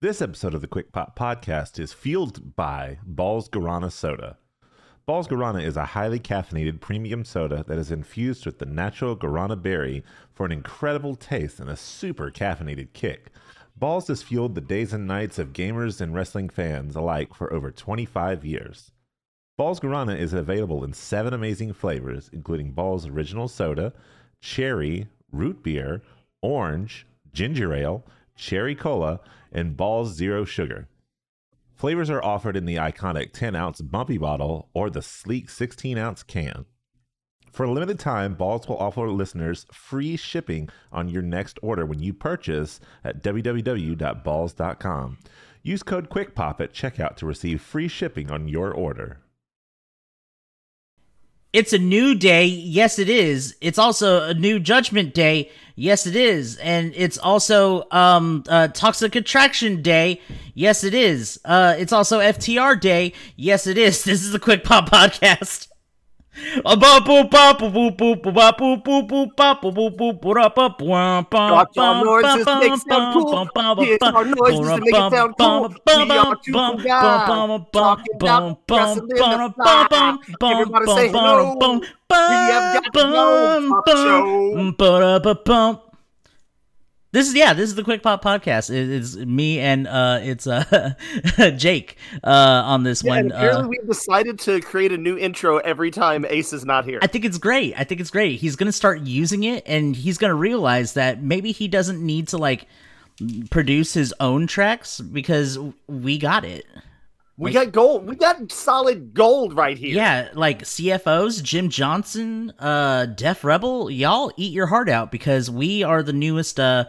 This episode of the Quick Pop Podcast is fueled by Bawls Guarana Soda. Bawls Guarana is a highly caffeinated premium soda that is infused with the natural guarana berry for an incredible taste and a super caffeinated kick. Bawls has fueled the days and nights of gamers and wrestling fans alike for over 25 years. Bawls Guarana is available in seven amazing flavors, including Bawls Original Soda, Cherry, Root Beer, Orange, Ginger Ale, Cherry Cola, and Bawls Zero Sugar. Flavors are offered in the iconic 10 ounce bumpy bottle or the sleek 16 ounce can. For a limited time, Bawls will offer listeners free shipping on your next order when you purchase at www.bawls.com. Use code QUICKPOP at checkout to receive free shipping on your order. It's a new day. Yes, it is. It's also a new Judgment Day. Yes, it is. And it's also um uh, Toxic Attraction Day. Yes, it is. Uh, it's also FTR Day. Yes, it is. This is the Quick Pop Podcast. Rock your noises make sound cool. Our noises to make it sound cool. We are two cool guys. Talking about wrestling in the side. Everybody say hello. We have got no pop show. This is yeah, this is the Quick Pop podcast. It- It's me and uh it's uh Jake uh on this Yeah, one. apparently Uh, we've decided to create a new intro every time Ace is not here. I think it's great. I think it's great. He's gonna start using it, and he's gonna realize that maybe he doesn't need to like produce his own tracks because we got it. We got gold. We got solid gold right here. Yeah, like CFOs, Jim Johnston, uh, Def Rebel, y'all eat your heart out because we are the newest. Uh,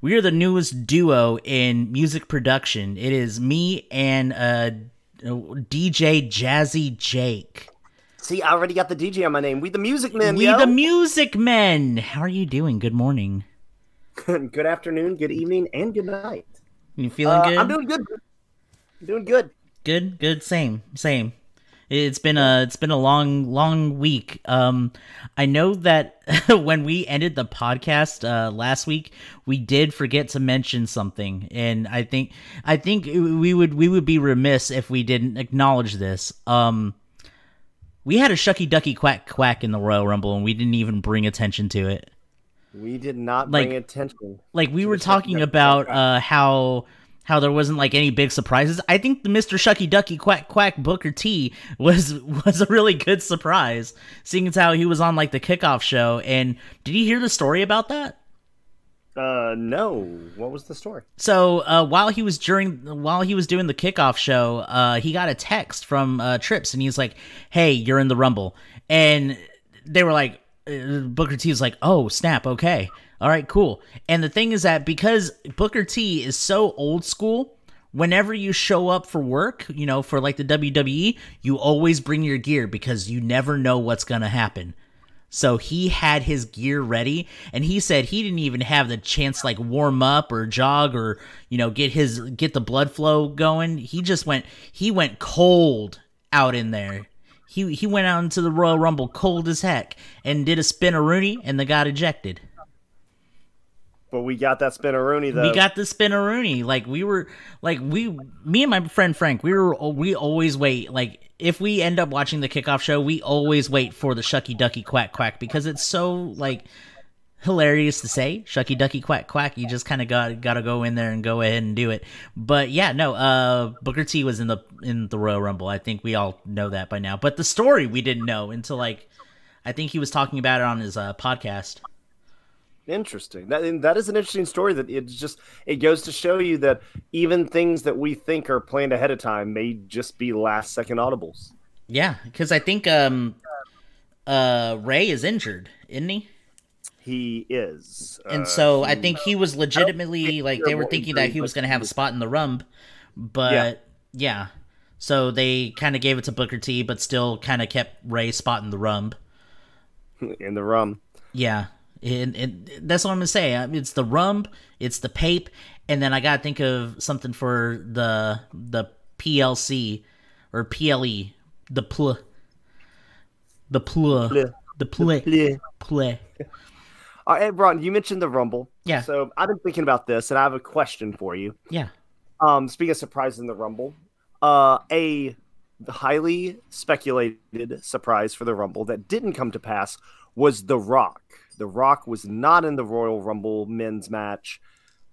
we are the newest duo in music production. It is me and uh, DJ Jazzy Jake. See, I already got the DJ on my name. We the music men. we yo. the Music Men. How are you doing? Good morning. good afternoon, good evening, and good night. You feeling Uh, good? I'm doing good. I'm doing good. Good good same same. It's been a it's been a long long week. Um i know that when we ended the podcast uh last week we did forget to mention something. And i think i think we would we would be remiss if we didn't acknowledge this. Um we had a shucky ducky quack quack in the royal rumble and we didn't even bring attention to it. We did not Like- bring attention. like we were talking about uh how how there wasn't like any big surprises. I think the Mr. Shucky Ducky Quack Quack Booker T was was a really good surprise, seeing as how he was on like the kickoff show. And did you hear the story about that? Uh, no. What was the story? So uh, while he was during while he was doing the kickoff show, uh, he got a text from uh, Trips, and he's like, "Hey, you're in the Rumble," and they were like, Uh, Booker T was like, "Oh snap, okay, all right, cool." And the thing is that because Booker T is so old school. Whenever you show up for work, you know, for like the WWE, you always bring your gear because you never know what's to happen. So he had his gear ready and he said he didn't even have the chance like warm up or jog or you know get his get the blood flow going. He just went he went cold out in there. He he went out into the Royal Rumble cold as heck and did a spinaroonie and the got ejected. But we got that spinaroonie though. We got the spin a Rooney. Like we were like we me and my friend Frank, we were we always wait like if we end up watching the kickoff show, we always wait for the shucky ducky quack quack because it's so like hilarious to say shucky ducky quack quack you just kind of got got to go in there and go ahead and do it but yeah no uh booker t was in the in the royal rumble i think we all know that by now but the story we didn't know until like i think he was talking about it on his uh podcast Interesting. That and that is an interesting story. That it's just it goes to show you that even things that we think are planned ahead of time may just be last second audibles. Yeah, because I think um uh Rey is injured, isn't he? He is, And Uh, so I think he was legitimately like they were thinking that he was going to have a spot in the rumb, but yeah. So they kind of gave it to Booker T, but still kind of kept Rey spot in the rumb. in the rum. Yeah, and, and that's what I'm gonna say. It's the rumb, it's the pape, and then I gotta think of something for the the PLC or PLE, the pl, the pl, Pleh. the play, Pleh. All right, Ron, you mentioned the Rumble. Yeah. So I've been thinking about this, and I have a question for you. Yeah. Um, speaking of surprise in the Rumble, uh, a highly speculated surprise for the Rumble that didn't come to pass was The Rock. The Rock was not in the Royal Rumble men's match.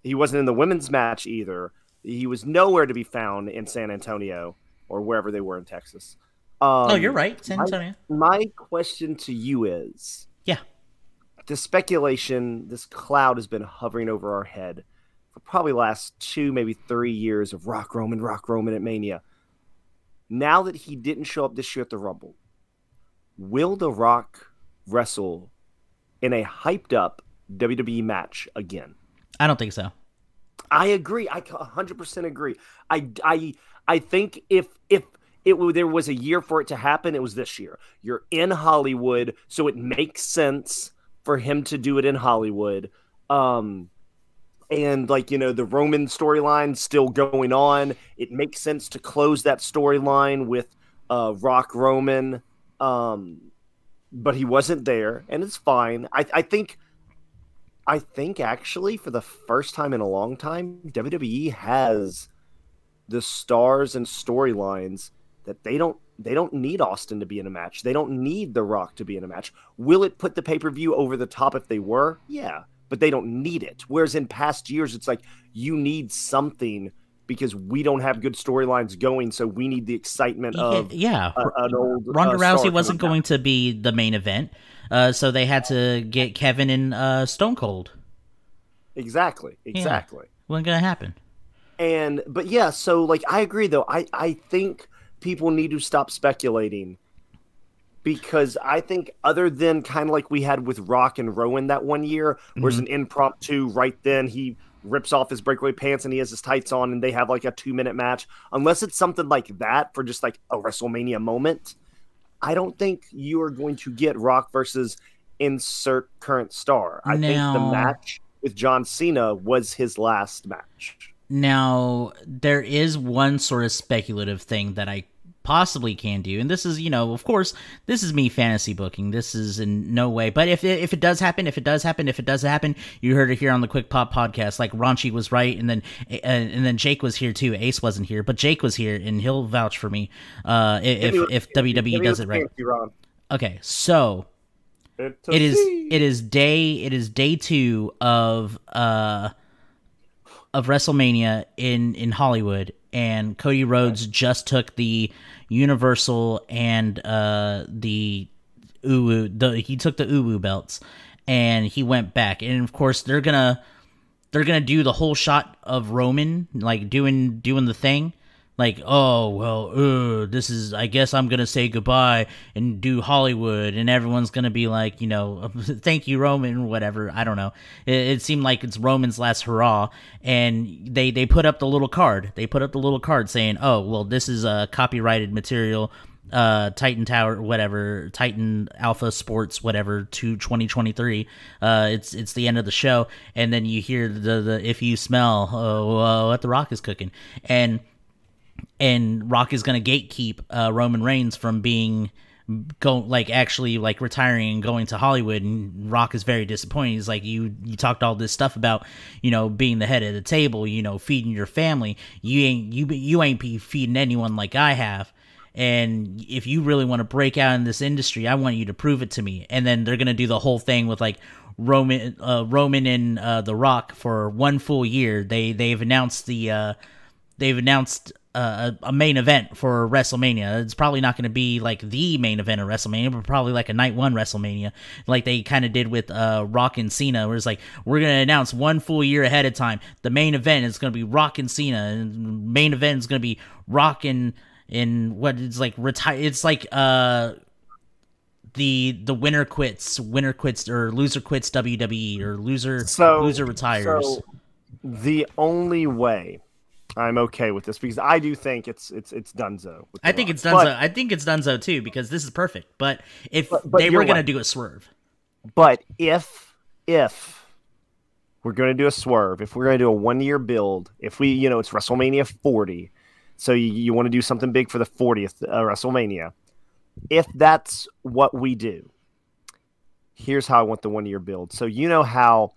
He wasn't in the women's match either. He was nowhere to be found in San Antonio or wherever they were in Texas. Um, oh, you're right, San Antonio. My, my question to you is Yeah. The speculation, this cloud has been hovering over our head for probably the last two, maybe three years of Rock Roman, Rock Roman at Mania. Now that he didn't show up this year at the Rumble, will The Rock wrestle in a hyped up WWE match again? I don't think so. I agree. I 100% agree. I I I think if if it there was a year for it to happen, it was this year. You're in Hollywood, so it makes sense for him to do it in Hollywood. Um and like you know the Roman storyline still going on. It makes sense to close that storyline with uh Rock Roman um but he wasn't there and it's fine. I I think I think actually for the first time in a long time, WWE has the stars and storylines that they don't they don't need Austin to be in a match. They don't need The Rock to be in a match. Will it put the pay-per-view over the top if they were? Yeah, but they don't need it. Whereas in past years it's like you need something because we don't have good storylines going, so we need the excitement of yeah. a- an old Ronda uh, Rousey wasn't going to be the main event, uh, so they had to get Kevin and uh, Stone Cold. Exactly, exactly. Wasn't gonna happen. And but yeah, so like I agree though. I I think people need to stop speculating because I think other than kind of like we had with Rock and Rowan that one year, where's mm-hmm. an impromptu right then he rips off his breakaway pants and he has his tights on and they have like a two minute match. Unless it's something like that for just like a WrestleMania moment, I don't think you are going to get Rock versus insert current star. I think the match with John Cena was his last match. Now, there is one sort of speculative thing that I possibly can do, and this is, you know, of course, this is me fantasy booking. This is in no way, but if it, if it does happen, if it does happen, if it does happen, you heard it here on the Quick Pop podcast. Like Raunchy was right, and then uh, and then Jake was here too. Ace wasn't here, but Jake was here, and he'll vouch for me uh, if me- if give WWE does it right. fancy, Okay, so It is it is day it is day two of uh of WrestleMania in in Hollywood, and Cody Rhodes just took the Universal and uh the Uwu the he took the Uwu belts, and he went back, and of course they're gonna they're gonna do the whole shot of Roman like doing doing the thing. Like, oh well, uh, this is. I guess I'm gonna say goodbye and do Hollywood, and everyone's gonna be like, you know, thank you, Roman, whatever. I don't know. It, it seemed like it's Roman's last hurrah, and they they put up the little card. They put up the little card saying, oh well, this is a uh, copyrighted material uh titan tower whatever titan alpha sports whatever to 2023 uh it's it's the end of the show and then you hear the the if you smell uh, uh, what the rock is cooking and and rock is gonna gatekeep uh roman reigns from being go like actually like retiring and going to hollywood and rock is very disappointed. He's like you you talked all this stuff about you know being the head of the table you know feeding your family. You ain't you you ain't be feeding anyone like i have. And if you really want to break out in this industry i want you to prove it to me. And then they're gonna do the whole thing with like roman uh, roman and uh, the rock for one full year. They they've announced the uh they've announced uh, a, a main event for WrestleMania. It's probably not going to be like the main event of WrestleMania, but probably like a night one WrestleMania, like they kind of did with uh, Rock and Cena, where it's like we're going to announce one full year ahead of time. The main event is going to be Rock and Cena, and main event is going to be Rock and and what it's like retire. It's like uh the the winner quits, winner quits, or loser quits WWE, or loser So loser retires. So the only way I'm okay with this because I do think it's it's it's Dunzo. I think it's Dunzo. But, I think it's Dunzo too because this is perfect. But if But- but they were gonna do a swerve, but if if we're going to do a swerve, if we're going to do a one year build, if we you know it's WrestleMania 40, so you, you want to do something big for the 40th uh, WrestleMania. If that's what we do, here's how I want the one year build. So you know how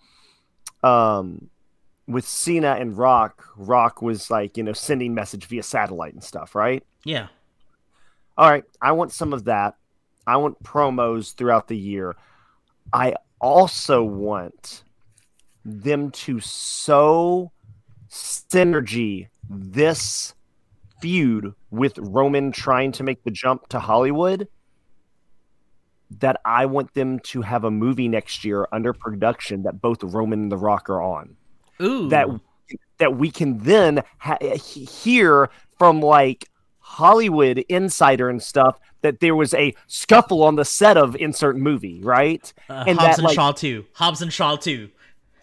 um with Cena and Rock, Rock was like, you know, sending message via satellite and stuff, right? Yeah. All right, I want some of that. I want promos throughout the year. I also want them to sow synergy this feud with Roman trying to make the jump to Hollywood that I want them to have a movie next year under production that both Roman and The Rock are on. Ooh. That that we can then ha- hear from like Hollywood insider and stuff that there was a scuffle on the set of insert movie, right? Uh, and Hobbs that, and like- Shaw 2. Hobbs and Shaw 2.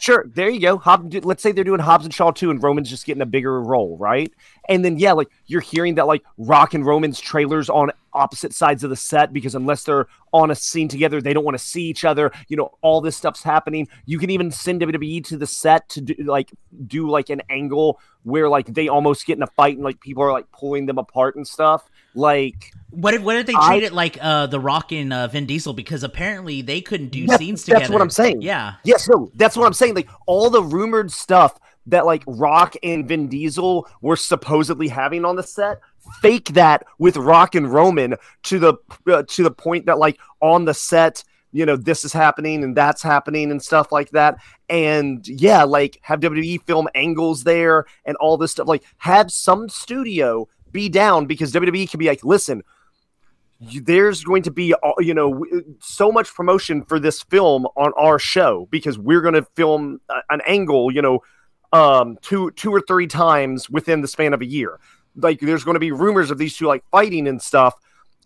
Sure, there you go. Hob- let's say they're doing Hobbs and Shaw too, and Roman's just getting a bigger role, right? And then yeah, like you're hearing that like Rock and Roman's trailers on opposite sides of the set because unless they're on a scene together, they don't want to see each other. You know, all this stuff's happening. You can even send WWE to the set to do like do like an angle where like they almost get in a fight and like people are like pulling them apart and stuff. Like What if what if they treat I- it like uh The Rock and uh, Vin Diesel because apparently they couldn't do Yes, scenes together. that's what I'm saying. Yeah. Yes, no, that's what I'm saying. Like all the rumored stuff that like Rock and Vin Diesel were supposedly having on the set, fake that with Rock and Roman to the uh, to the point that like on the set, you know, this is happening and that's happening and stuff like that. And yeah, like have WWE film angles there and all this stuff. Like have some studio be down because WWE can be like, listen, there's going to be uh, you know so much promotion for this film on our show because we're going to film an angle you know um two two or three times within the span of a year. Like there's going to be rumors of these two like fighting and stuff.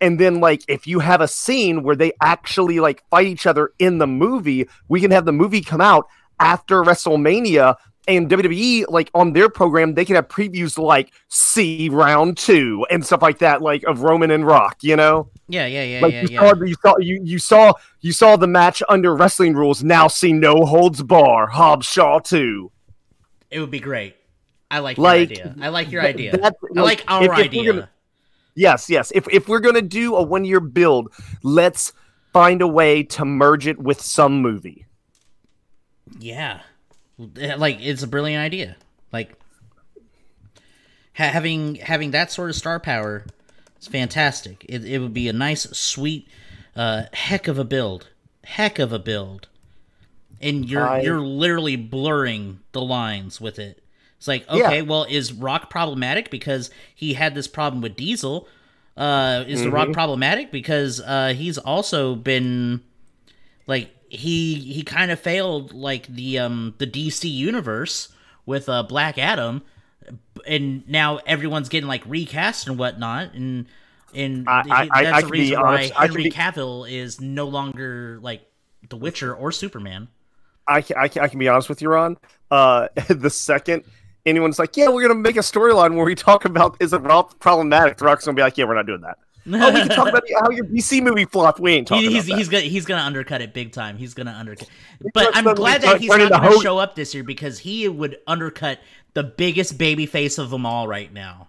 And then like if you have a scene where they actually like fight each other in the movie we can have the movie come out after WrestleMania and WWE like on their program they can have previews like see round 2 and stuff like that like of Roman and Rock you know Yeah, yeah, yeah, like yeah, you yeah. saw you saw you, you saw you saw the match under wrestling rules now see no holds bar Hobbs Shaw 2 It would be great. I like, Like, your idea. I like your idea. that- I like our if- if idea. gonna- yes yes if if we're going to do a one year build let's find a way to merge it with some movie Yeah, like it's a brilliant idea. Like ha- having having that sort of star power is fantastic. It it would be a nice, sweet, uh, heck of a build, heck of a build, and you're I- you're literally blurring the lines with it. It's like Yeah. okay, well, is Rock problematic because he had this problem with Diesel? Uh, is the Rock problematic because uh, he's also been like he he kind of failed like the um the DC universe with uh Black Adam and now everyone's getting like recast and whatnot and and I- I- that's I the reason why honest, I Henry be- Cavill is no longer like The Witcher or Superman. I can, I can, I can be honest with you Ron. Uh the second anyone's like yeah we're going to make a storyline where we talk about is it problematic? The Rock's going to be like yeah we're not doing that oh we can talk about how your DC movie flopped we ain't talking He- he's about that. he's gonna he's gonna undercut it big time. He's gonna undercut. But I'm glad that he's not gonna ho- show up this year because he would undercut the biggest baby face of them all right now.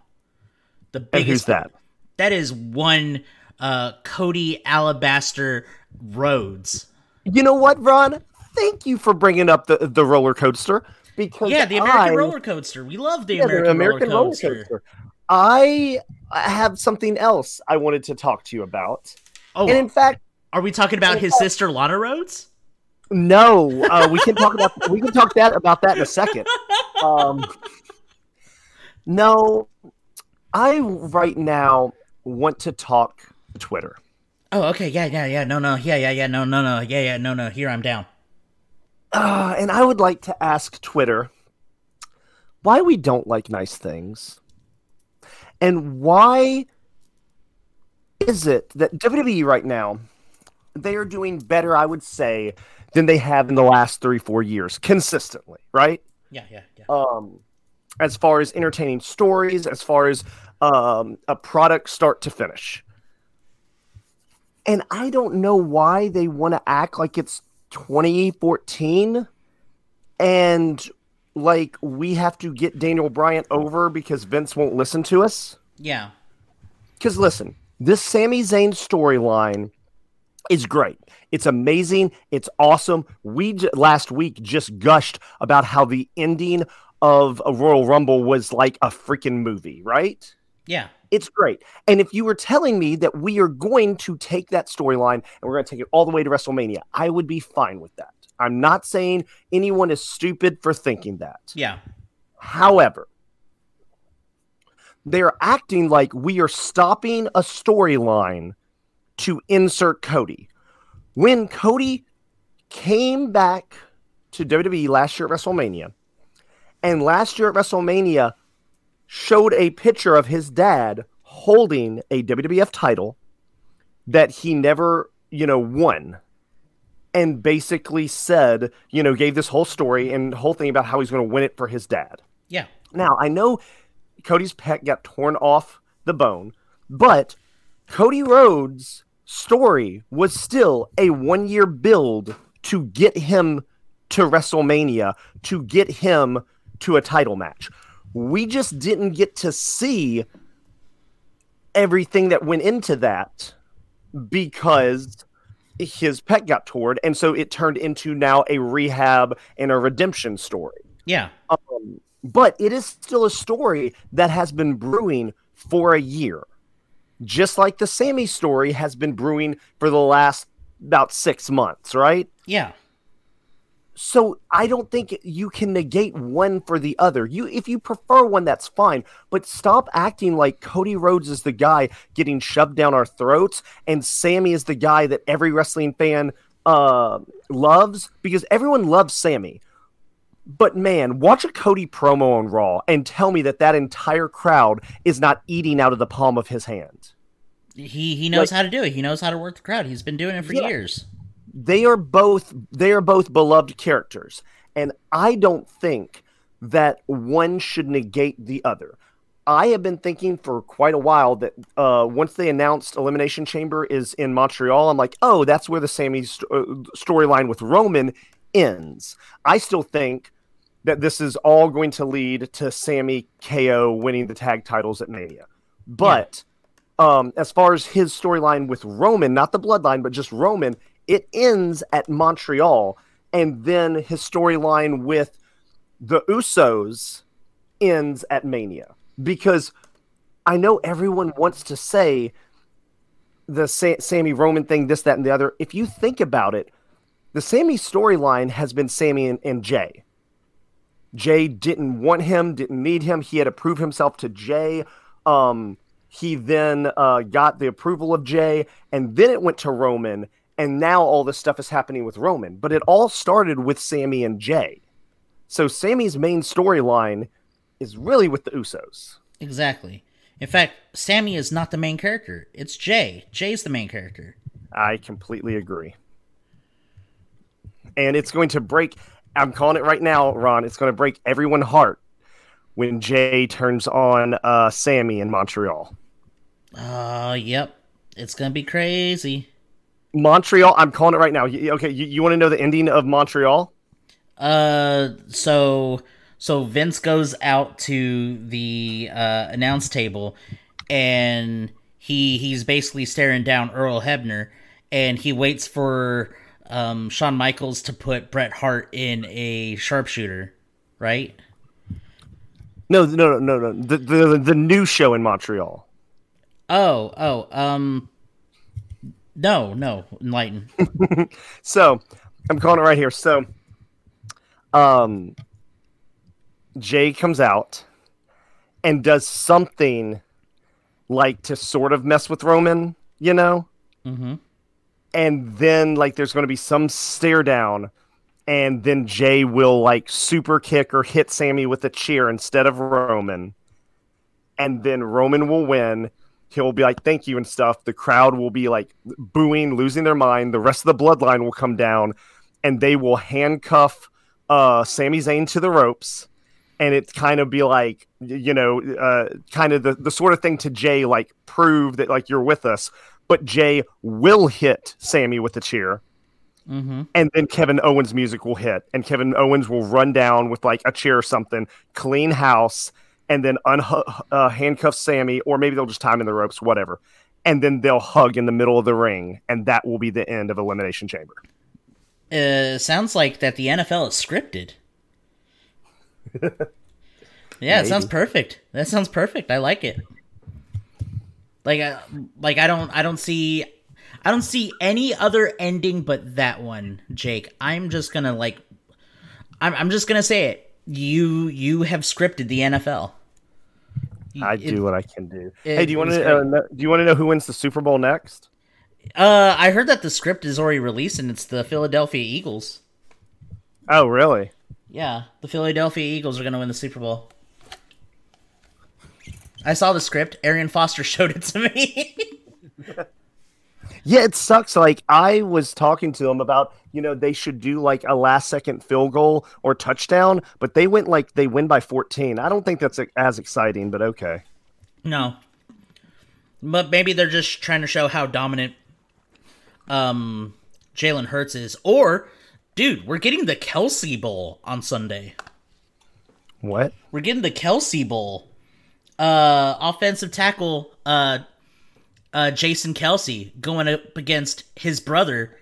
The biggest. and who's that That is one uh, Cody Alabaster Rhodes. You know what, Ron? Thank you for bringing up the the roller coaster because Yeah, the American I, roller coaster. We love the yeah, the American, American roller, roller coaster. coaster. I have something else I wanted to talk to you about, Oh, and in fact, are we talking about his sister Lana Rhoades? no, uh, we can talk about we can talk that about that in a second. Um, no, I right now want to talk Twitter. Oh, okay, yeah, yeah, yeah, no, no, yeah, yeah, yeah, no, no, no, yeah, yeah, no, no. Here, I'm down. Uh, and I would like to ask Twitter why we don't like nice things. And why is it that WWE right now, they are doing better, I would say, than they have in the last three, four years consistently, right? Yeah, yeah, yeah. Um, as far as entertaining stories, as far as um, a product start to finish. And I don't know why they want to act like it's 2014 and like we have to get Daniel Bryan over because Vince won't listen to us. Yeah. Because listen, this Sami Zayn storyline, is great. It's amazing. It's awesome. We j- last week just gushed about how the ending of a Royal Rumble was like a freaking movie, right? Yeah. It's great. And if you were telling me that we are going to take that storyline and we're going to take it all the way to WrestleMania, I would be fine with that. I'm not saying anyone is stupid for thinking that. Yeah. However, they're acting like we are stopping a storyline to insert Cody. When Cody came back to WWE last year at WrestleMania, and last year at WrestleMania showed a picture of his dad holding a WWF title that he never, you know, won. And basically said, you know, gave this whole story and whole thing about how he's going to win it for his dad. Yeah. Now, I know Cody's pet got torn off the bone, but Cody Rhodes' story was still a one year build to get him to WrestleMania, to get him to a title match. We just didn't get to see everything that went into that because his pet got torn. And so it turned into now a rehab and a redemption story. Yeah. Um, but it is still a story that has been brewing for a year. Just like the Sami story has been brewing for the last about six months, right? Yeah. So I don't think you can negate one for the other. You if you prefer one, that's fine. But stop acting like Cody Rhodes is the guy getting shoved down our throats and Sami is the guy that every wrestling fan uh, loves because everyone loves Sami. But man, watch a Cody promo on Raw and tell me that that entire crowd is not eating out of the palm of his hand. He he knows Like- how to do it. He knows how to work the crowd. He's been doing it for Yeah. years. They are both they are both beloved characters, and I don't think that one should negate the other. I have been thinking for quite a while that uh, once they announced Elimination Chamber is in Montreal, I'm like, oh, that's where the Sami st- uh, storyline with Roman ends. I still think that this is all going to lead to Sami KO winning the tag titles at Mania. But um, as far as his storyline with Roman, not the bloodline, but just Roman, it ends at Montreal. And then his storyline with the Usos ends at Mania. Because I know everyone wants to say the Sa- Sami Roman thing, this, that, and the other. If you think about it, the Sami storyline has been Sami and, and Jay. Jay didn't want him, didn't need him. He had to prove himself to Jay. Um, he then uh, got the approval of Jay, and then it went to Roman, and now all this stuff is happening with Roman. But it all started with Sami and Jay. So Sami's main storyline is really with the Usos. Exactly. In fact, Sami is not the main character. It's Jay. Jay's the main character. I completely agree. And it's going to break, I'm calling it right now, Ron, it's going to break everyone's heart when Jay turns on uh, Sami in Montreal. Uh, yep. It's gonna be crazy. Montreal, I'm calling it right now. Okay, you, you want to know the ending of Montreal? Uh, so so Vince goes out to the uh, announce table, and he he's basically staring down Earl Hebner, and he waits for um, Shawn Michaels to put Bret Hart in a sharpshooter, right? No, no, no, no, no. The, the, the new show in Montreal. Oh, oh, um, no, no, enlighten. So I'm calling it right here. So, um, Jay comes out and does something like to sort of mess with Roman, you know, mm-hmm. and then like there's going to be some stare down, and then Jay will like super kick or hit Sami with a cheer instead of Roman, and then Roman will win. He'll be like, thank you and stuff. The crowd will be like booing, losing their mind. The rest of the bloodline will come down and they will handcuff uh, Sami Zayn to the ropes. And it kind of be like, you know, uh, kind of the, the sort of thing to Jay, like prove that like you're with us. But Jay will hit Sami with a cheer. Mm-hmm. And then Kevin Owens' music will hit, and Kevin Owens will run down with like a chair or something, clean house, and then un- uh, handcuff Sami, or maybe they'll just tie him in the ropes, whatever. and then they'll hug in the middle of the ring, and that will be the end of Elimination Chamber. Uh, sounds like that the NFL is scripted. yeah, it sounds perfect. That sounds perfect. I like it. Like, I, like I don't, I don't see, I don't see any other ending but that one, Jake. I'm just gonna like, I'm, I'm just gonna say it. You, you have scripted the NFL. I It- do what I can do. it hey, do you want to uh, know, do you want to know who wins the Super Bowl next? Uh, I heard that the script is already released and it's the Philadelphia Eagles. Oh, really? Yeah, the Philadelphia Eagles are going to win the Super Bowl. I saw the script. Arian Foster showed it to me. Yeah, it sucks. Like I was talking to them about, you know, they should do like a last second field goal or touchdown, but they went like they win by 14. I don't think that's as exciting, but okay. no. But maybe they're just trying to show how dominant um Jalen Hurts is. Or, dude, we're getting the Kelce Bowl on Sunday. What? We're getting the Kelce Bowl. Uh offensive tackle uh uh Jason Kelce going up against his brother,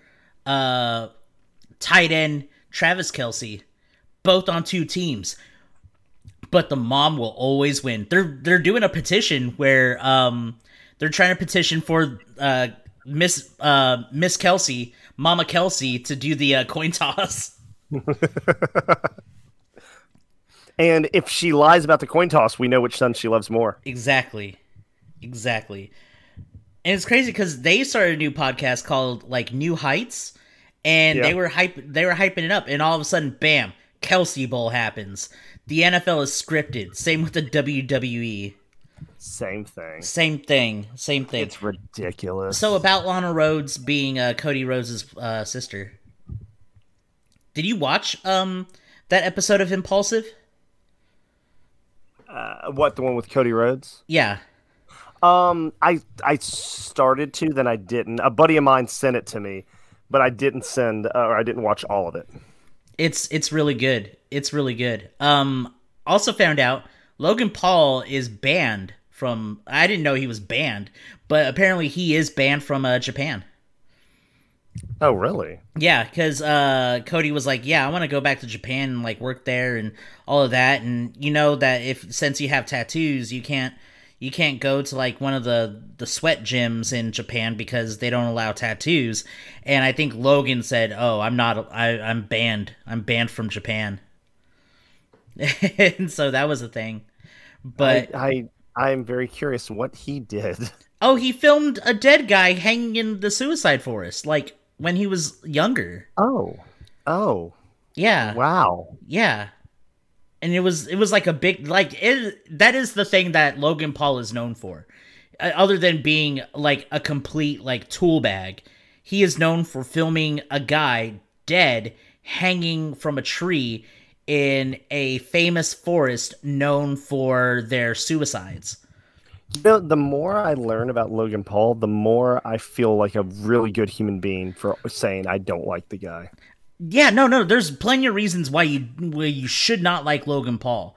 uh tight end Travis Kelce. Both on two teams. But the mom will always win. They're they're doing a petition where um they're trying to petition for uh Miss uh Miss Kelce, Mama Kelce to do the uh, coin toss. And if she lies about the coin toss, we know which son she loves more. Exactly. Exactly. And it's crazy because they started a new podcast called like New Heights, and they were hype they were hyping it up, and all of a sudden, bam, Kelce Bowl happens. The NFL is scripted. Same with the WWE. Same thing. Same thing. Same thing. It's ridiculous. so about Lana Rhoades being uh, Cody Rhodes' uh, sister. Did you watch um that episode of Impulsive? Uh, what the one with Cody Rhodes? Yeah. Um, I I started to, then I didn't. A buddy of mine sent it to me, but I didn't send uh, or I didn't watch all of it. It's it's really good. It's really good. Um also found out Logan Paul is banned from I didn't know he was banned, but apparently he is banned from uh, Japan. Oh, really? Yeah, cuz uh Cody was like, "Yeah, I want to go back to Japan and like work there and all of that." And you know that if since you have tattoos, you can't you can't go to like one of the the sweat gyms in Japan because they don't allow tattoos. And I think Logan said, "Oh, I'm not I I'm banned. I'm banned from Japan." and so that was a thing. But I, I I'm very curious what he did. oh, he filmed a dead guy hanging in the suicide forest like when he was younger. Oh, oh, Yeah. wow. Yeah. And it was it was like a big like it that is the thing that Logan Paul is known for. Uh, Other than being like a complete like tool bag, he is known for filming a guy dead hanging from a tree in a famous forest known for their suicides. You know, the more I learn about Logan Paul, the more I feel like a really good human being for saying I don't like the guy. Yeah, no, no. There's plenty of reasons why you why you should not like Logan Paul.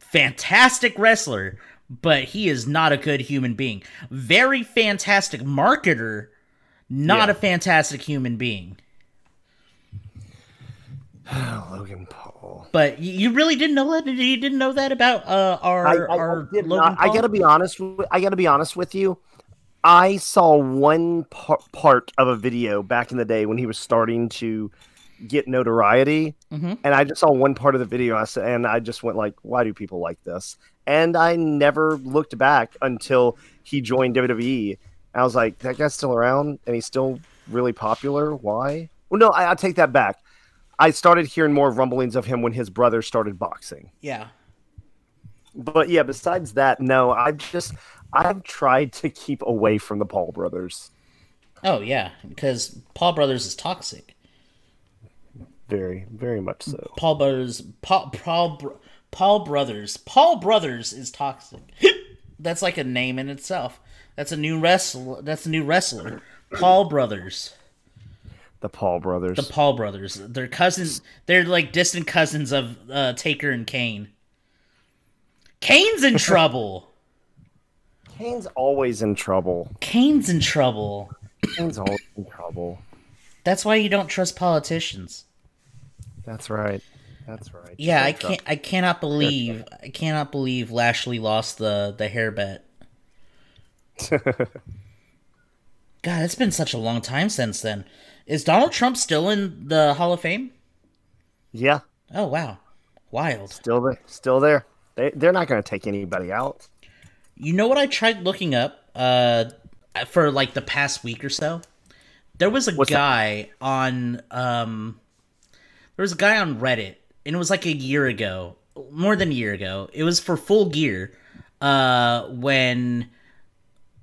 Fantastic wrestler, but he is not a good human being. Very fantastic marketer, not Yeah. a fantastic human being. Logan Paul. But you really didn't know that? You didn't know that about uh, our I, I- I our did Logan not- I gotta be honest. With, I gotta be honest with you. I saw one par- part of a video back in the day when he was starting to get notoriety, Mhm. and I just saw one part of the video. I said, and I just went like, "Why do people like this?" And I never looked back until he joined WWE. I was like, "That guy's still around, and he's still really popular. Why?" Well, no, I, I take that back. I started hearing more rumblings of him when his brother started boxing Yeah. but yeah besides that no i've just i've tried to keep away from the paul brothers Oh yeah, because Paul Brothers is toxic. Very very much so Paul Brothers, Paul, Paul, Paul Brothers, Paul Brothers is toxic. That's like a name in itself. That's a new wrestler. That's a new wrestler. Paul Brothers, the paul brothers the Paul Brothers. They're cousins. They're like distant cousins of uh, Taker and Kane. Kane's in trouble. Kane's always in trouble. Kane's in trouble. Kane's always in trouble. That's why you don't trust politicians. That's right. That's right. Yeah, I can't. I cannot believe. I cannot believe Lashley lost the the hair bet. God, it's been such a long time since then. Is Donald Trump still in the Hall of Fame? Yeah. Oh wow, wild. Still there. Still there. They they're not going to take anybody out. You know what I tried looking up uh for like the past week or so? There was a What's guy on um there was a guy on Reddit and it was like a year ago, more than a year ago. It was for Full Gear uh when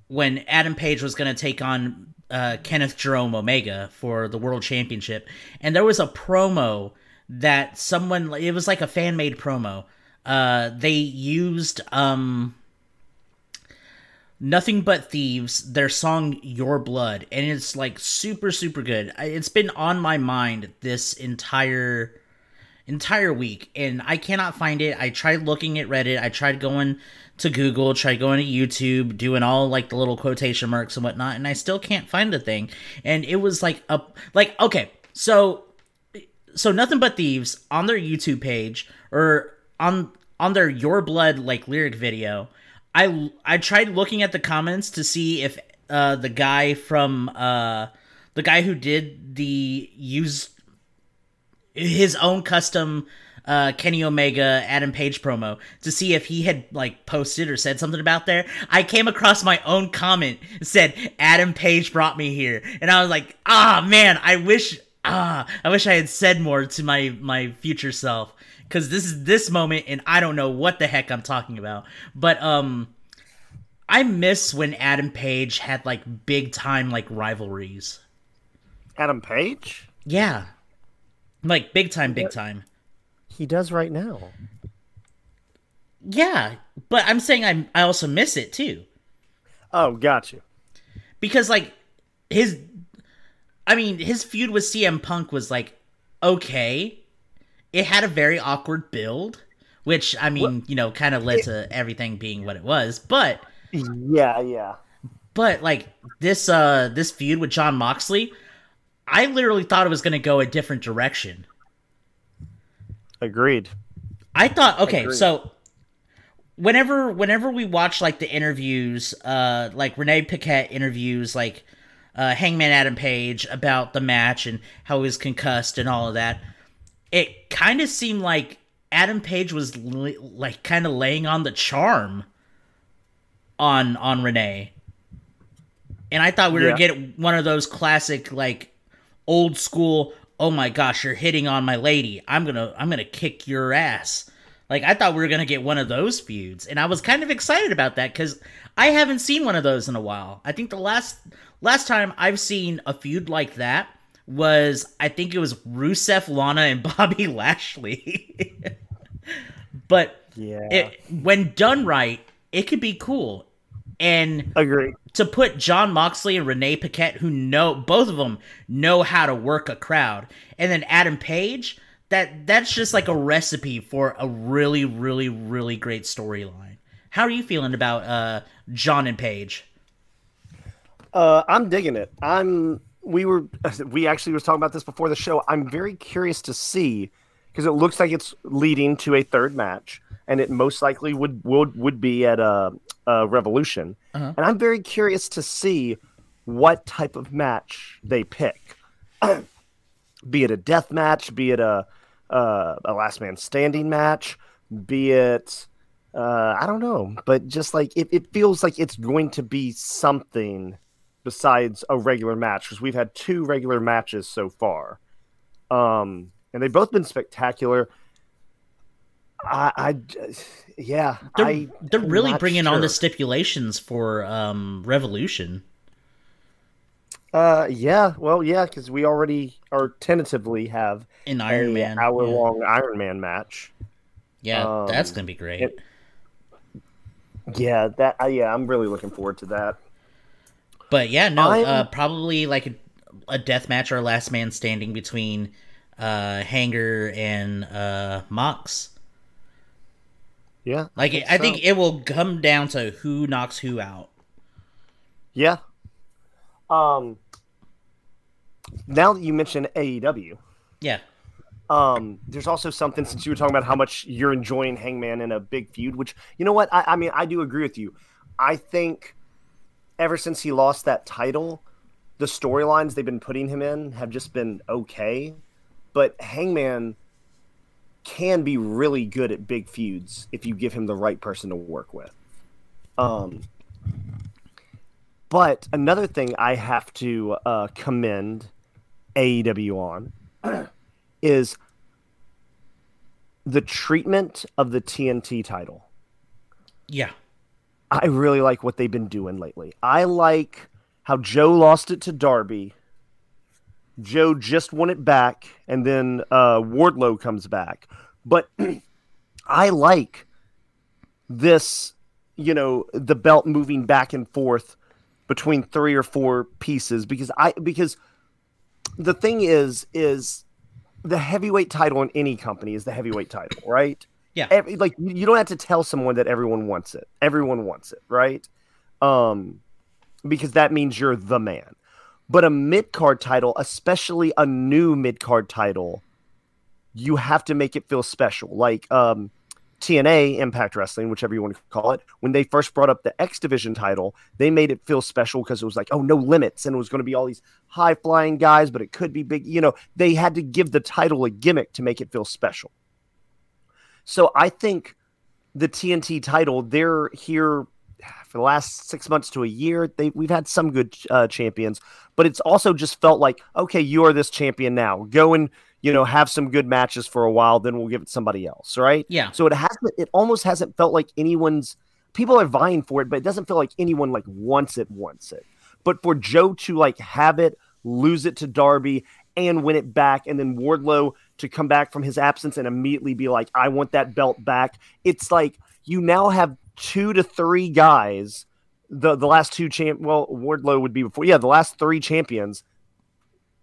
when Adam Page was going to take on uh, Kenneth Jerome Omega for the World Championship, and there was a promo that someone it was like a fan made promo. Uh, they used um, Nothing But Thieves, their song Your Blood, and it's like super super good. It's been on my mind this entire entire week and I cannot find it. I tried looking at Reddit, I tried going to Google, tried going to YouTube, doing all like the little quotation marks and whatnot, and I still can't find the thing. And it was like a like okay, so so nothing but thieves on their YouTube page or on on their Your Blood like lyric video. I I tried looking at the comments to see if uh the guy from uh the guy who did the use his own custom uh, Kenny Omega Adam Page promo to see if he had like posted or said something about there. I came across my own comment said Adam Page brought me here, and I was like, ah man, I wish ah I wish I had said more to my my future self because this is this moment and I don't know what the heck I'm talking about, but um. I miss when Adam Page had like big time like rivalries. Adam Page? Yeah. Like big time, big time. He does right now. Yeah, but I'm saying I I also miss it too Oh, got you. because like his, I mean his feud with CM Punk was like okay. It had a very awkward build, which I mean you know kind of led to everything being what it was. But Yeah, yeah. but like this uh this feud with Jon Moxley, I literally thought it was gonna go a different direction. Agreed. I thought okay, Agreed. so whenever whenever we watch like the interviews, uh like Renee Paquette interviews like uh Hangman Adam Page about the match and how he was concussed and all of that, it kind of seemed like Adam Page was li- like kind of laying on the charm on on Renee. And I thought we were Yeah. gonna get one of those classic like old school oh my gosh you're hitting on my lady i'm gonna i'm gonna kick your ass like i thought we were gonna get one of those feuds and i was kind of excited about that because i haven't seen one of those in a while i think the last last time i've seen a feud like that was i think it was rusev lana and bobby lashley but Yeah. it when done right it could be cool and agree to put Jon Moxley and Renee Paquette, who know both of them know how to work a crowd, and then Adam Page, that that's just like a recipe for a really, really, really great storyline. How are you feeling about uh, John and Page? Uh, I'm digging it. I'm. We were. We actually was talking about this before the show. I'm very curious to see because it looks like it's leading to a third match, and it most likely would would would be at a, a Revolution. Uh-huh. And I'm very curious to see what type of match they pick. be it a death match, be it a uh, a last man standing match, be it uh, I don't know, but just like it, it feels like it's going to be something besides a regular match because we've had two regular matches so far, um, and they've both been spectacular. I, I yeah, They're, I they're really bringing on the stipulations for um, Revolution. Uh, yeah, well, yeah, because we already are tentatively have an Iron a Man, hour yeah. long Iron Man match. Yeah, um, that's gonna be great. it- Yeah, that uh, yeah, I'm really looking forward to that. But yeah, no, uh, probably like a, a death match or a last man standing between uh, Hanger and uh, Mox. Yeah. Like I think, I think it will come down to who knocks who out. Yeah. Um. Now that you mention AEW, Yeah. um, there's also something since you were talking about how much you're enjoying Hangman in a big feud, which you know what I, I mean I do agree with you. I think ever since he lost that title, the storylines they've been putting him in have just been okay. But Hangman can be really good at big feuds if you give him the right person to work with. Um, but another thing I have to uh, commend AEW on is the treatment of the TNT title. Yeah. I really like what they've been doing lately. I like how Joe lost it to Darby. Joe just won it back, and then uh, Wardlow comes back. But I like this, you know, the belt moving back and forth between three or four pieces because I because the thing is is the heavyweight title in any company is the heavyweight title, right? Yeah. Every, like you don't have to tell someone that everyone wants it. Everyone wants it, right? Um, because that means you're the man. But a mid card title, especially a new mid card title, you have to make it feel special. Like um, TNA, Impact Wrestling, whichever you want to call it, when they first brought up the X Division title, they made it feel special because it was like, oh, no limits. And it was going to be all these high flying guys, but it could be big. You know, they had to give the title a gimmick to make it feel special. So I think the TNT title, they're here for the last six months to a year. They we've had some good uh, champions, but it's also just felt like okay, you are this champion now. Go and you know have some good matches for a while, then we'll give it to somebody else, right? Yeah. So it hasn't. It almost hasn't felt like anyone's. People are vying for it, but it doesn't feel like anyone like wants it. Wants it. But for Joe to like have it, lose it to Darby, and win it back, and then Wardlow to come back from his absence and immediately be like, I want that belt back. It's like you now have two to three guys. The the last two champ well, Wardlow would be before. Yeah, the last three champions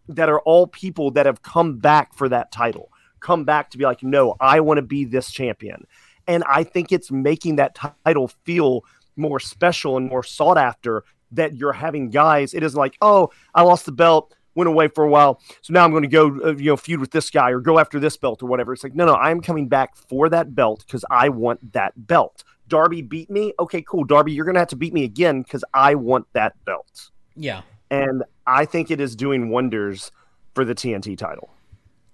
that are all people that have come back for that title. Come back to be like, no, I want to be this champion. And I think it's making that title feel more special and more sought after that you're having guys. It isn't like, oh, I lost the belt went away for a while. So now I'm going to go, uh, you know, feud with this guy or go after this belt or whatever. It's like, no, no, I'm coming back for that belt because I want that belt. Darby beat me. Okay, cool. Darby, you're going to have to beat me again because I want that belt. Yeah. And I think it is doing wonders for the TNT title.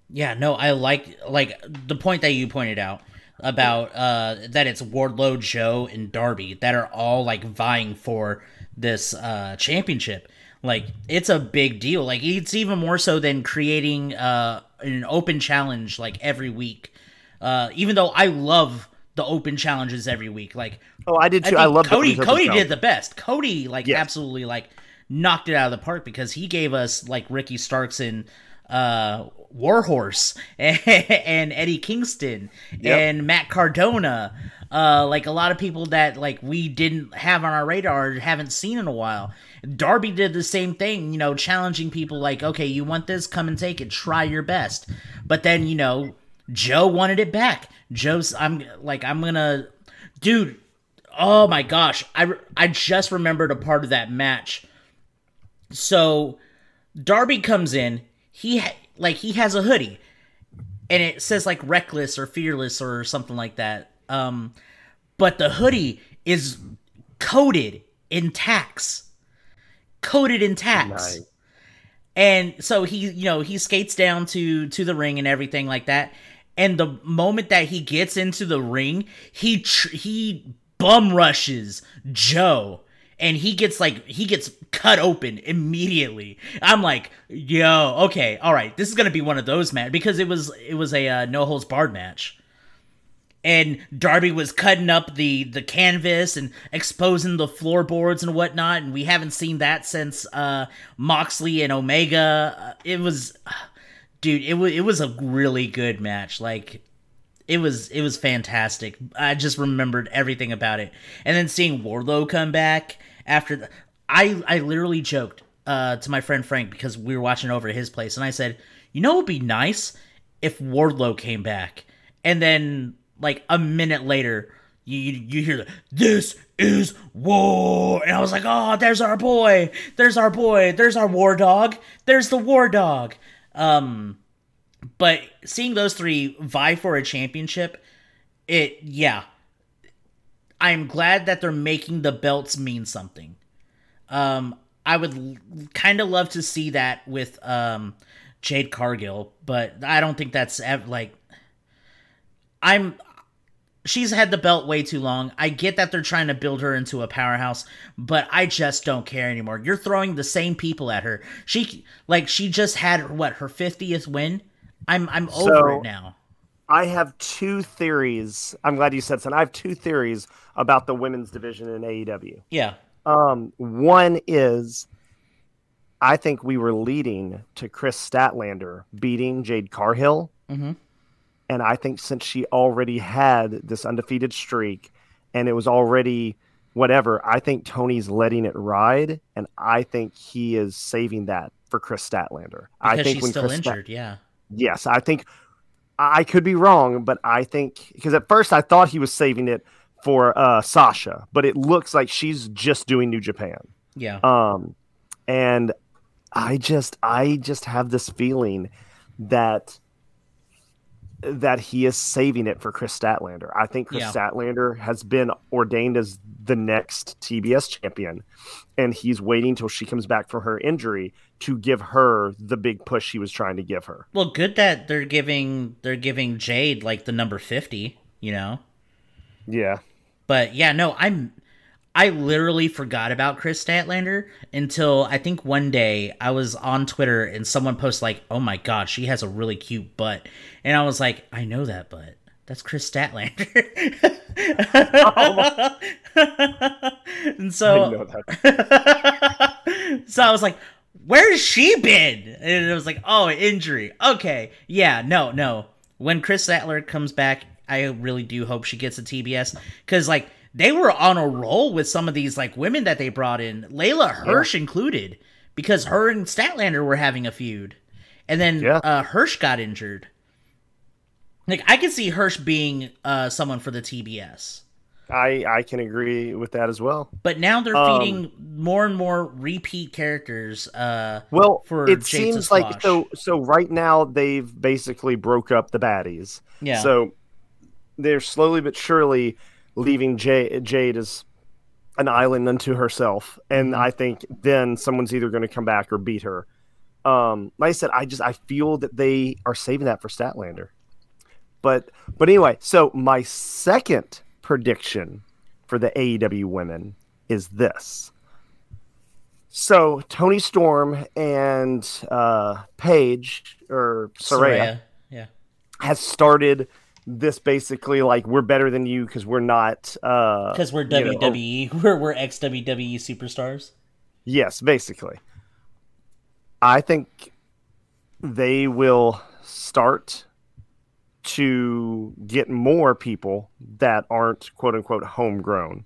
Yeah, no, I like like the point that you pointed out about uh that it's Wardlow, Joe, and Darby that are all like vying for this uh championship like it's a big deal. Like it's even more so than creating uh an open challenge like every week. Uh even though i love the open challenges every week like oh i did too. I, I love cody cody did the best. Cody like yes. absolutely like knocked it out of the park because he gave us like ricky starks and uh warhorse and, and eddie kingston yep. and matt cardona uh, like a lot of people that like we didn't have on our radar haven't seen in a while. Darby did the same thing, you know, challenging people like, okay, you want this, come and take it, try your best. But then, you know, Joe wanted it back. Joe's, I'm like, I'm gonna, dude. Oh my gosh, I I just remembered a part of that match. So, Darby comes in. He like he has a hoodie, and it says like reckless or fearless or something like that. Um, but the hoodie is coated in tacks coated in tacks. Nice. And so he, you know, he skates down to to the ring and everything like that. And the moment that he gets into the ring, he tr- he bum rushes Joe and he gets like he gets cut open immediately. I'm like, yo, okay, all right, this is gonna be one of those match because it was it was a uh, no holds barred match and Darby was cutting up the the canvas and exposing the floorboards and whatnot, and we haven't seen that since uh, Moxley and Omega. Uh, it was, dude, it was it was a really good match. Like it was it was fantastic. I just remembered everything about it, and then seeing Wardlow come back after. The, I I literally joked uh, to my friend Frank because we were watching over at his place, and I said, you know, it would be nice? If Wardlow came back, and then like a minute later, you you, you hear the this is war, and I was like, oh, there's our boy, there's our boy, there's our war dog, there's the war dog. Um, but seeing those three vie for a championship, it yeah, I'm glad that they're making the belts mean something. Um, I would kind of love to see that with um Jade Cargill, but I don't think that's ev- like I'm she's had the belt way too long. I get that they're trying to build her into a powerhouse, but I just don't care anymore. You're throwing the same people at her. She like she just had what her 50th win. I'm I'm over So- it now. I have two theories. I'm glad you said something. I have two theories about the women's division in AEW. Yeah. Um, one is I think we were leading to Kris Statlander beating Jade Cargill. Mhm. And I think since she already had this undefeated streak and it was already whatever, I think Tony's letting it ride. And I think he is saving that for Kris Statlander. I Because think she's when still Kris Stat- injured, yeah. Yes, I think I could be wrong, but I think because at first I thought he was saving it for uh, Sasha, but it looks like she's just doing New Japan. Yeah. Um, and I just I just have this feeling that that he is saving it for Kris Statlander. I think Kris Yeah. Statlander has been ordained as the next TBS champion, and he's waiting till she comes back from her injury to give her the big push he was trying to give her. Well, good that they're giving they're giving Jade like the number 50, you know. Yeah. But yeah, no, I'm I literally forgot about Kris Statlander until I think one day I was on Twitter and someone posted like, "Oh my god, she has a really cute butt." And I was like, "I know that butt. That's Kris Statlander." oh and so I know that. so I was like, "Where's she been?" And it was like, "Oh, injury. Okay, yeah, no, no. When Kris Sattler comes back, I really do hope she gets a TBS because like they were on a roll with some of these like women that they brought in, Leyla Hirsch included, because her and Statlander were having a feud, and then Yeah. uh, Hirsch got injured. Like I could see Hirsch being uh, someone for the TBS. I I can agree with that as well. But now they're Um, feeding more and more repeat characters. Uh, Well, for it seems like so. So right now they've basically broke up the baddies. yeah, So they're slowly but surely leaving Jade, Jade as an island unto herself, and Mm-hmm. I think then someone's either going to come back or beat her. Um, like I said, I just I feel that they are saving that for Statlander. But but anyway, so my second prediction for the AEW women is this. So Toni Storm and uh, Paige or Saraya Soraya. Yeah, has started this basically like we're better than you because we're not uh because we're you know, WWE. We're we're ex WWE superstars. yes basically i think they will start to get more people that aren't quote unquote homegrown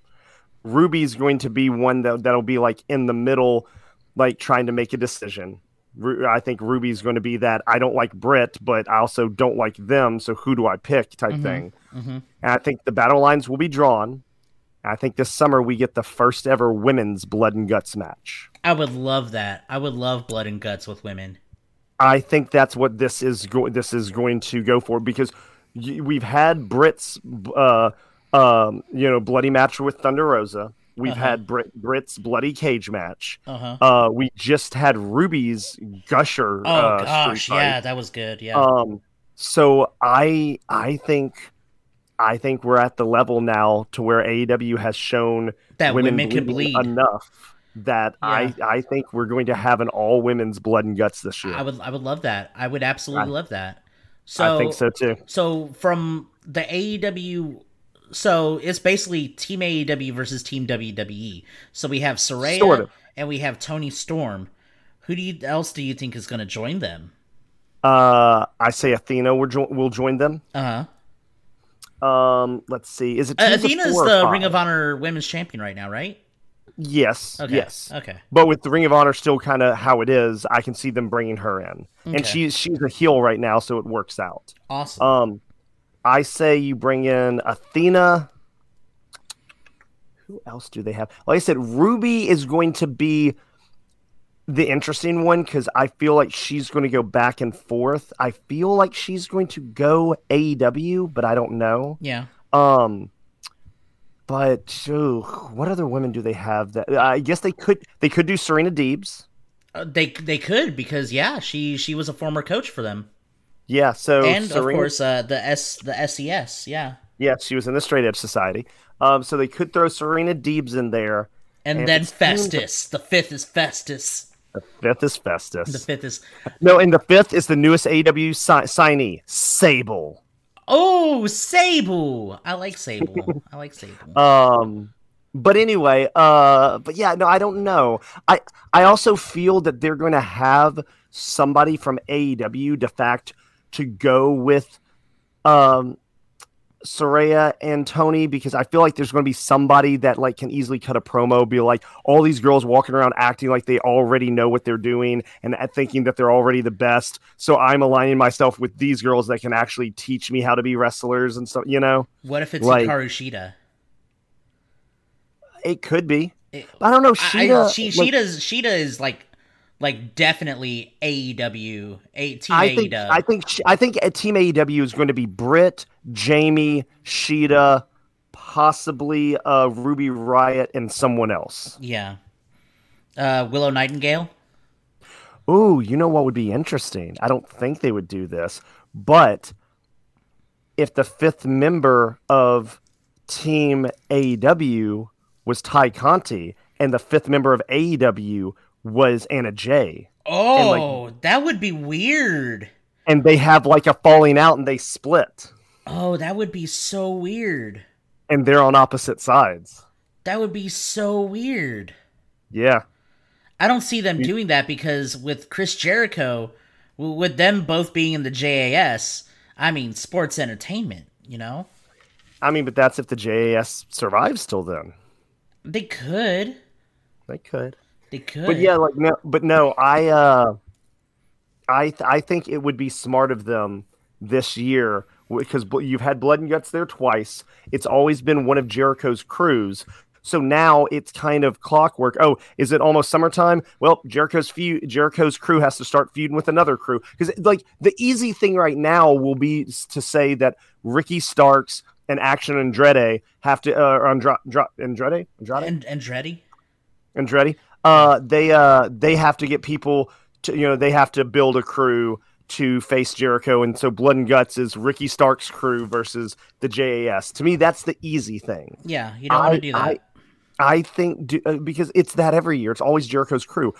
ruby's going to be one that, that'll be like in the middle like trying to make a decision Ru- I think Ruby's going to be that I don't like Britt, but I also don't like them. So who do I pick? Type Mhm. thing. hmm And I think the battle lines will be drawn. I think this summer we get the first ever women's blood and guts match. I would love that. I would love blood and guts with women. I think that's what this is going. This is going to go for because we've had Britt's, uh, um, you know, bloody match with Thunder Rosa. We've Uh-huh. had Britt Britt's bloody cage match. Uh huh. Uh, we just had Ruby's Gusher. Oh uh, gosh, yeah, that was good. Yeah. Um, so I I think I think we're at the level now to where AEW has shown that women, women, bleeding bleed. enough that I I think we're going to have an all women's blood and guts this year. I would I would love that. I would absolutely I- love that. So I think so too. So from the AEW, so it's basically Team AEW versus Team WWE. So we have Saraya Sort of. and we have Toni Storm. Who do you else do you think is going to join them? Uh, I say Athena will, jo- will join them. Uh huh. Um, let's see. Is it Uh, of Athena's the? Ring of Honor Women's Champion right now, right? Yes, Okay. yes. Okay. But with the Ring of Honor still kind of how it is, I can see them bringing her in, Okay. and she's she's a heel right now, so it works out. Awesome. Um, I say you bring in Athena, who else do they have? Like I said, Ruby is going to be the interesting one because I feel like she's going to go back and forth. I feel like she's going to go AEW, but I don't know. Yeah. Um, but ooh, what other women do they have? That I guess they could they could do Serena Deebs. Uh, they they could because yeah, she she was a former coach for them. Yeah, so and Serena, of course uh, the S the SES, yeah. yeah, she was in the Straight Edge Society. Um, so they could throw Serena Deebs in there. And, And then it's kind of- Festus. The fifth is Festus. The fifth is Festus. The fifth is no, and the fifth is the newest AEW si- signee, Sable. Oh Sable. I like Sable. I like Sable. Um, but anyway, uh, but yeah, no, I don't know. I I also feel that they're going to have somebody from AEW de fact to go with um Saraya and Toni because I feel like there's going to be somebody that like can easily cut a promo, be like all these girls walking around acting like they already know what they're doing and uh, thinking that they're already the best. So I'm aligning myself with these girls that can actually teach me how to be wrestlers and stuff. You know, what if it's like- Hikaru Shida? it could be. It- I don't know. I, Shida, she Shida's Shida is like like definitely AEW, a team I think AEW. I think I think a team AEW is going to be Britt, Jamie, Shida, possibly uh, Ruby Riott, and someone else. yeah. Uh, Willow Nightingale. Ooh, you know what would be interesting? I don't think they would do this, but if the fifth member of Team AEW was Tay Conti and the fifth member of AEW was Anna Jay, Oh, that would be weird. and they have like a falling out and they split, Oh, that would be so weird. and they're on opposite sides. That would be so weird. Yeah. I don't see them doing that because with Chris Jericho, with them both being in the JAS, I mean, sports entertainment, you know? I mean, but that's if the JAS survives till then. They could. They could. They could. But yeah, like no, but no, I uh I th- I think it would be smart of them this year because you've had Blood and Guts there twice. It's always been one of Jericho's crews. So now it's kind of clockwork. Oh, is it almost summertime? Well, Jericho's feud, Jericho's crew has to start feuding with another crew because, like, the easy thing right now will be to say that Ricky Starks and Action Andrade have to uh, Andra- Andra- Andrade Andrade and Andretti? Uh, they uh they have to get people to you know they have to build a crew to face Jericho, and so Blood and Guts is Ricky Stark's crew versus the JAS. To me, that's the easy thing. Yeah, you don't want to do that. I, I think do, uh, because it's that every year. It's always Jericho's crew.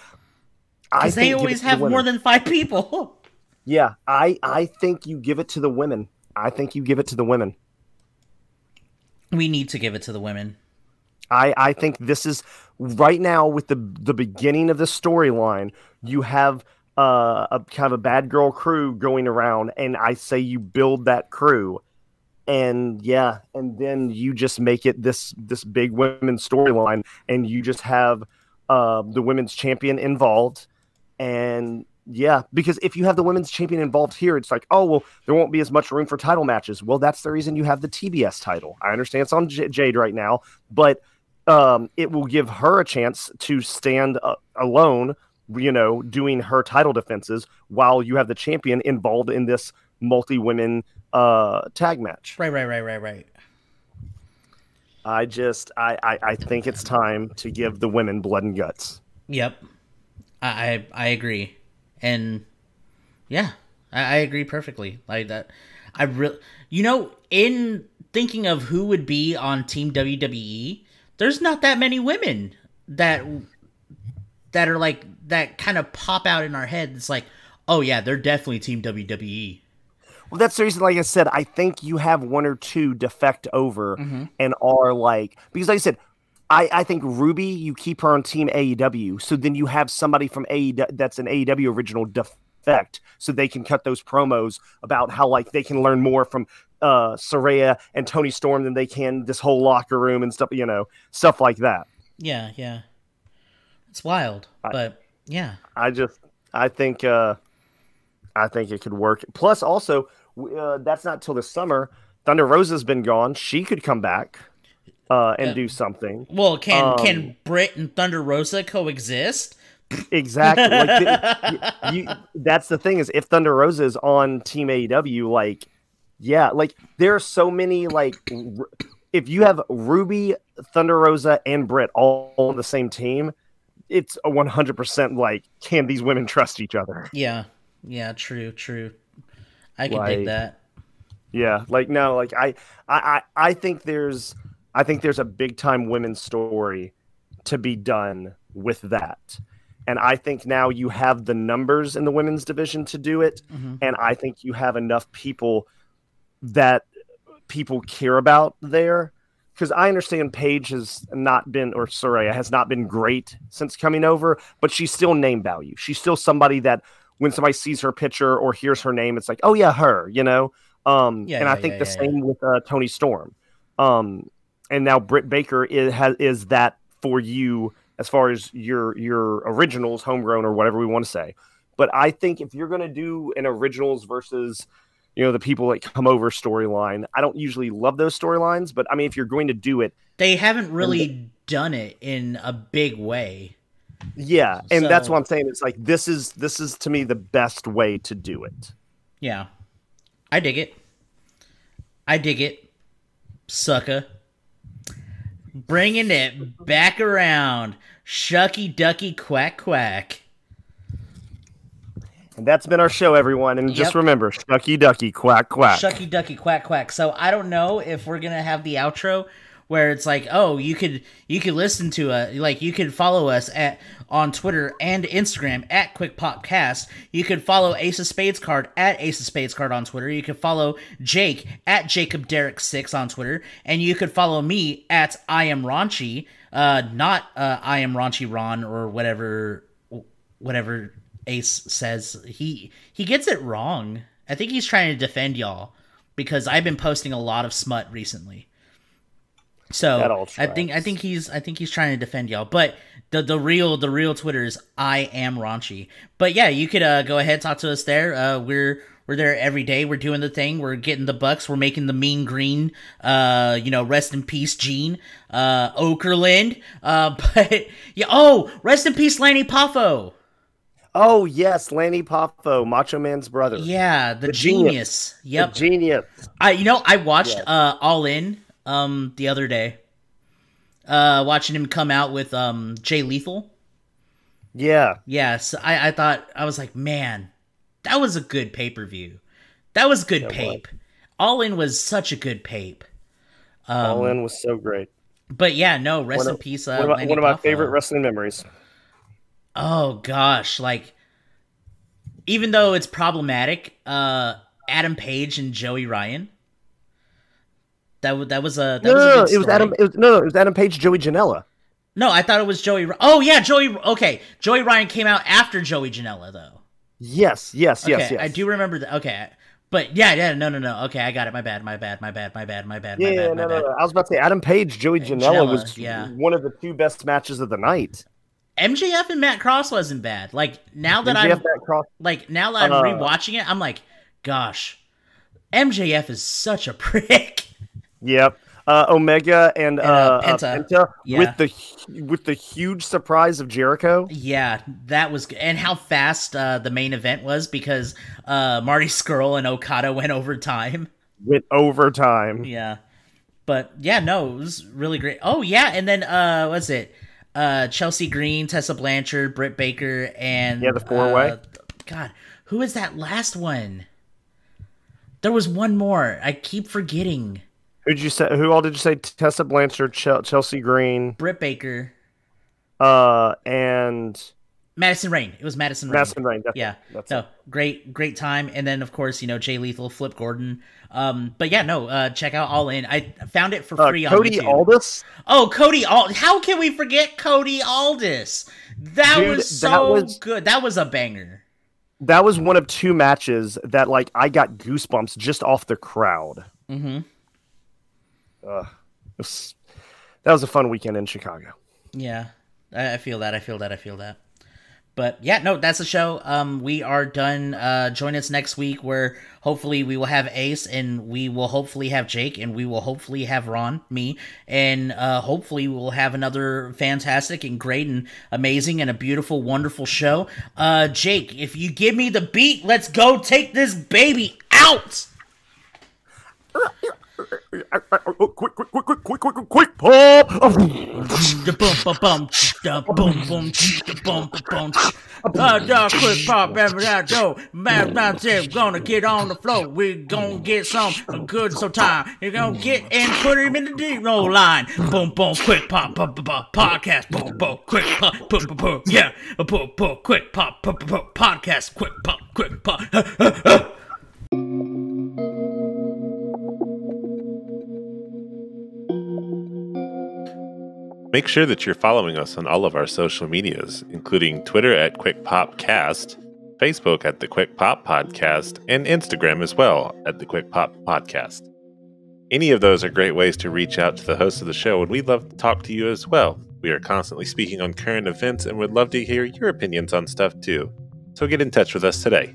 I Because they think give it always to the have more than five people. Yeah, I I think you give it to the women. I think you give it to the women. we need to give it to the women. I, I think this is right now with the the beginning of the storyline. You have uh, a kind of a bad girl crew going around, and I say you build that crew, and yeah, and then you just make it this this big women's storyline, and you just have uh, the women's champion involved, and yeah, because if you have the women's champion involved here, it's like, oh well, there won't be as much room for title matches. Well, that's the reason you have the TBS title. I understand it's on J- Jade right now, but um, it will give her a chance to stand uh, alone, you know, doing her title defenses while you have the champion involved in this multi women uh, tag match. Right, right, right, right, right. I just, I, I, I think it's time to give the women blood and guts. Yep. I I, I agree. And yeah, I, I agree perfectly. Like that I really you know, in thinking of who would be on Team WWE, there's not that many women that that are like that kind of pop out in our head. It's like, oh yeah, they're definitely Team. WWE. Well, that's the reason, like I said, I think you have one or two defect over mm-hmm. and are like, because like I said, I, I think Ruby, you keep her on team AEW. So then you have somebody from AEW that's an AEW original defect. So they can cut those promos about how like they can learn more from uh Saraya and Toni Storm than they can this whole locker room and stuff, you know, stuff like that. Yeah, yeah. It's wild. but yeah. I just I think uh I think it could work. Plus also uh, that's not till the summer. Thunder Rosa's been gone. She could come back. uh, and do something. Well, can Um, can Britt and Thunder Rosa coexist? Exactly. Like the, you, that's the thing is if Thunder Rosa is on Team AEW, like yeah, like there are so many like r- if you have Ruby, Thunder Rosa, and Britt all on the same team, it's a one hundred percent like can these women trust each other? Yeah, yeah, true, true. I can Like- dig that. Yeah, like no, like I, I, I I think there's, I think there's a big time women's story to be done with that, and I think now you have the numbers in the women's division to do it, Mhm. and I think you have enough people that people care about there. Because I understand Paige has not been, or Saraya has not been great since coming over, but she's still name value. She's still somebody that when somebody sees her picture or hears her name, it's like, oh yeah, her, you know. Um, Yeah, and I think yeah, the yeah, same with uh, Toni Storm. Um, and now Britt Baker is, has, is that for you as far as your your originals, homegrown or whatever we want to say. But I think if you're going to do an originals versus you know the people that come over storyline, I don't usually love those storylines, but I mean if you're going to do it, They haven't really done it in a big way. yeah, and that's what I'm saying. It's like this is this is to me the best way to do it. Yeah, I dig it. I dig it, sucker. Bringing it back around, shucky ducky quack quack. And that's been our show, everyone. And just remember, shucky ducky, quack quack. Shucky ducky quack quack. So I don't know if we're gonna have the outro where it's like, oh, you could you could listen to us, like you could follow us at on Twitter and Instagram at Quick Popcast. You could follow Ace of Spades Card at Ace of Spades Card on Twitter. You could follow Jake at Jacob Derek Six on Twitter, and you could follow me at I am Raunchy, uh, not uh, I am Raunchy Ron or whatever whatever Ace says. He he gets it wrong. I think he's trying to defend y'all because I've been posting a lot of smut recently. So I think I think he's I think he's trying to defend y'all. But the the real the real Twitter is I am raunchy. But yeah, you could uh, go ahead talk to us there. Uh, we're we're there every day. We're doing the thing. We're getting the bucks. We're making the mean green. Uh, you know, rest in peace, Gene. Uh, Okerlund. Uh, but yeah. Oh, rest in peace, Lanny Poffo. Oh yes, Lanny Poffo, Macho Man's brother. Yeah, the, The genius. genius. The Yep. genius. I you know I watched uh All In um the other day. Uh watching him come out with um Jay Lethal. Yeah. Yes, I I thought I was like, man, that was a good pay-per-view. That was good pape. All In was such a good pape. Um, All in was so great. But yeah, no, rest One in of- peace uh, one of, my- one of my favorite wrestling memories. Oh gosh, like even though it's problematic, uh Adam Page and Joey Ryan. That was that was a that No, was a no, it was. Adam. It was, no, it was Adam Page, Joey Janela. No, I thought it was Joey. Oh yeah, Joey. Okay, Joey Ryan came out after Joey Janela though. Yes, yes, Okay, yes, yes. I do remember that. Okay, but yeah, yeah, no, no, no. Okay, I got it. My bad. My bad. My bad. My bad. My bad. Yeah, my yeah, bad. no, my no, bad. no. I was about to say Adam Page, Joey Janela, Janela, was yeah. one of the two best matches of the night. MJF and Matt Cross wasn't bad. Like now that MJF I'm like now that I'm Uh, rewatching it, I'm like, gosh, MJF is such a prick. Yep. Uh, Omega and, uh, uh, uh, Penta. Penta, Yeah. with the with the huge surprise of Jericho. Yeah, that was good. And how fast uh, the main event was because uh, Marty Scurll and Okada went overtime. Went overtime. Yeah. But yeah, no, it was really great. Oh yeah, and then uh what's it? Uh Chelsea Green, Tessa Blanchard, Britt Baker, and Yeah, the four-way. uh, God, who is that last one? There was one more. I keep forgetting. Who did you say? Who all did you say? Tessa Blanchard, Chel- Chelsea Green, Britt Baker, uh, and Madison Rayne. It was Madison Rayne. Madison Rayne. That's yeah. it. That's no, it. great, great time. And then of course, you know, Jay Lethal, Flip Gordon. Um, but yeah, no, uh, check out All In. I found it for Uh, free on YouTube. Cody YouTube. Aldis. Oh, Cody Ald. How can we forget Cody Aldis? That Dude, was that so was- good. That was a banger. That was one of two matches that like I got goosebumps just off the crowd. Mm-hmm. Uh, was- that was a fun weekend in Chicago. Yeah, I, I feel that. I feel that. I feel that. But yeah, no, that's the show. Um, we are done. Uh, join us next week where hopefully we will have Ace and we will hopefully have Jake and we will hopefully have Ron, me, and uh, hopefully we will have another fantastic and great and amazing and a beautiful, wonderful show. Uh, Jake, if you give me the beat, let's go take this baby out quick, quick, quick, quick, quick, quick, quick, pop! I just quick pop every that dough. Mad man said, gonna get on the floor. We gonna get some good so time. You gonna get and put him in the deep roll line. Boom, boom, quick pop, pop, pop, podcast. Boom, boom, quick pop, pop, pop, pop. yeah. Boom, boom, quick pop, pop, pop, podcast. Quick pop, quick pop. Make sure that you're following us on all of our social medias, including Twitter at QuickPopCast, Facebook at the Quick Pop Podcast, and Instagram as well at the Quick Pop Podcast. Any of those are great ways to reach out to the host of the show, and we'd love to talk to you as well. We are constantly speaking on current events and would love to hear your opinions on stuff too. So get in touch with us today.